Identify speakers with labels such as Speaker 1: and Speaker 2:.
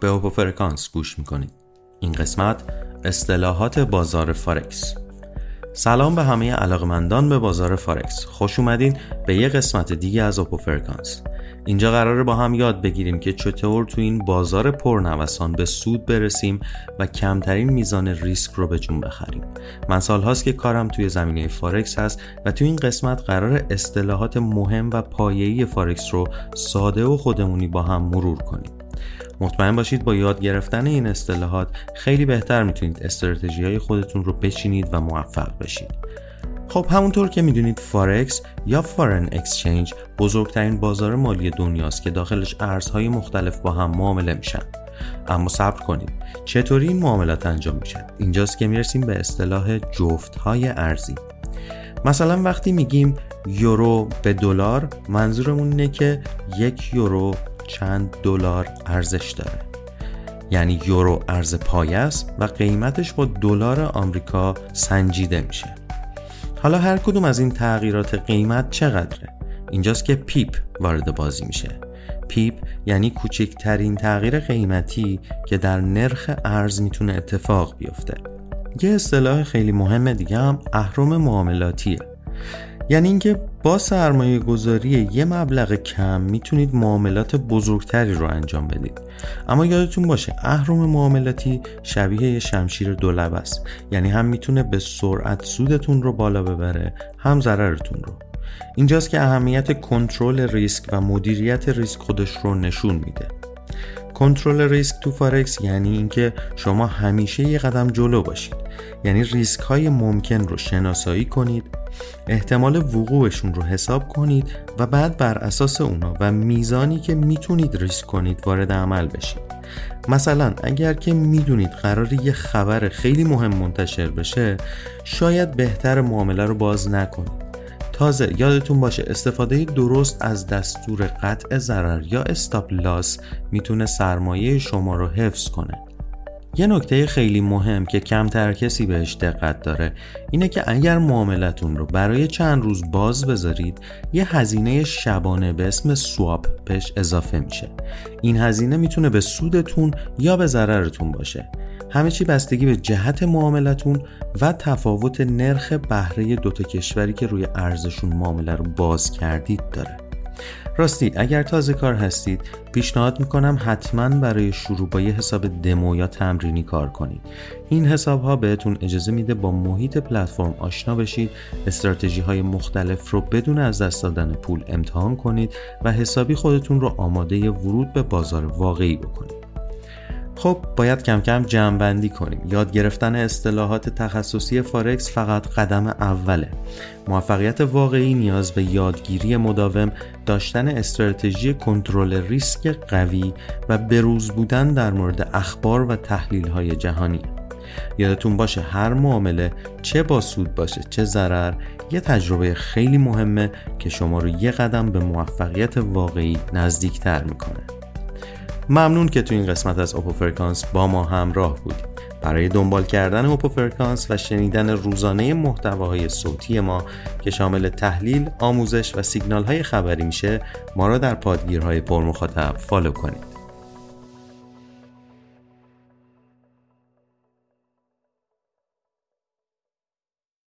Speaker 1: به اوپو فرکانس گوش می‌کنید. این قسمت اصطلاحات بازار فارکس. سلام به همه علاقمندان به بازار فارکس. خوش اومدین به یه قسمت دیگه از اوپو فرکانس اینجا قراره با هم یاد بگیریم که چطور تو این بازار پرنوسان به سود برسیم و کمترین میزان ریسک رو به جون بخریم. من سال هاست که کارم توی زمینه فارکس هست و تو این قسمت قرار اصطلاحات مهم و پایه‌ای فارکس رو ساده و خودمونی با هم مرور کنیم. مطمئن باشید با یاد گرفتن این اصطلاحات خیلی بهتر می‌تونید استراتژی های خودتون رو بچینید و موفق بشید. خب همونطور که می‌دونید فارکس یا فارن اکسچنج بزرگترین بازار مالی دنیاست که داخلش ارزهای مختلف با هم معامله میشن. اما صبر کنید چطوری این معاملات انجام میشن؟ اینجاست که می‌رسیم به اصطلاح جفت های ارزی. مثلا وقتی میگیم یورو به دلار منظورمون اینه که یک یورو چند دلار ارزش داره. یعنی یورو ارز پایه است و قیمتش با دلار آمریکا سنجیده میشه. حالا هر کدوم از این تغییرات قیمت چقدره؟ اینجاست که pip وارد بازی میشه. pip یعنی کوچکترین تغییر قیمتی که در نرخ ارز می‌تونه اتفاق بیفته. یه اصطلاح خیلی مهم دیگه هم اهرم معاملاتیه. یعنی اینکه با سرمایه گذاری یه مبلغ کم می‌تونید معاملات بزرگتری رو انجام بدید. اما یادتون باشه اهرم معاملاتی شبیه یه شمشیر دولب است. یعنی هم می‌تونه به سرعت سودتون رو بالا ببره هم ضررتون رو. اینجاست که اهمیت کنترل ریسک و مدیریت ریسک خودش رو نشون میده. کنترل ریسک تو فارکس یعنی اینکه شما همیشه یه قدم جلو باشید. یعنی ریسک های ممکن رو شناسایی کنید احتمال وقوعشون رو حساب کنید و بعد بر اساس اونا و میزانی که می‌تونید ریسک کنید وارد عمل بشید. مثلا اگر که می‌دونید قرار یه خبر خیلی مهم منتشر بشه شاید بهتر معامله رو باز نکنید. تازه یادتون باشه استفاده درست از دستور قطع ضرر یا stop loss می‌تونه سرمایه شما رو حفظ کنه. یه نکته خیلی مهم که کمتر کسی بهش دقت داره اینه که اگر معاملتون رو برای چند روز باز بذارید یه هزینه شبانه به اسم سواپ بهش اضافه میشه. این هزینه می‌تونه به سودتون یا به ضررتون باشه. همه چی بستگی به جهت معاملتون و تفاوت نرخ بهره دوتا کشوری که روی ارزشون معامله رو باز کردید داره. راستی اگر تازه کار هستید پیشنهاد می‌کنم حتما برای شروع با یه حساب دمو یا تمرینی کار کنید. این حساب ها بهتون اجازه میده با محیط پلتفرم آشنا بشید استراتژی های مختلف رو بدون از دست دادن پول امتحان کنید و حسابی خودتون رو آماده ورود به بازار واقعی بکنید. خب باید کم کم جمع بندی کنیم. یاد گرفتن اصطلاحات تخصصی فارکس فقط قدم اوله. موفقیت واقعی نیاز به یادگیری مداوم داشتن استراتژی کنترل ریسک قوی و بروز بودن در مورد اخبار و تحلیل های جهانی. یادتون باشه هر معامله چه با سود باشه چه ضرر یه تجربه خیلی مهمه که شما رو یه قدم به موفقیت واقعی نزدیکتر می‌کنه. ممنون که تو این قسمت از اوپو فرکانس با ما همراه بودید برای دنبال کردن اوپو فرکانس و شنیدن روزانه محتواهای صوتی ما که شامل تحلیل، آموزش و سیگنال های خبری میشه ما را در پادگیرهای پرمخاطب فالو کنید.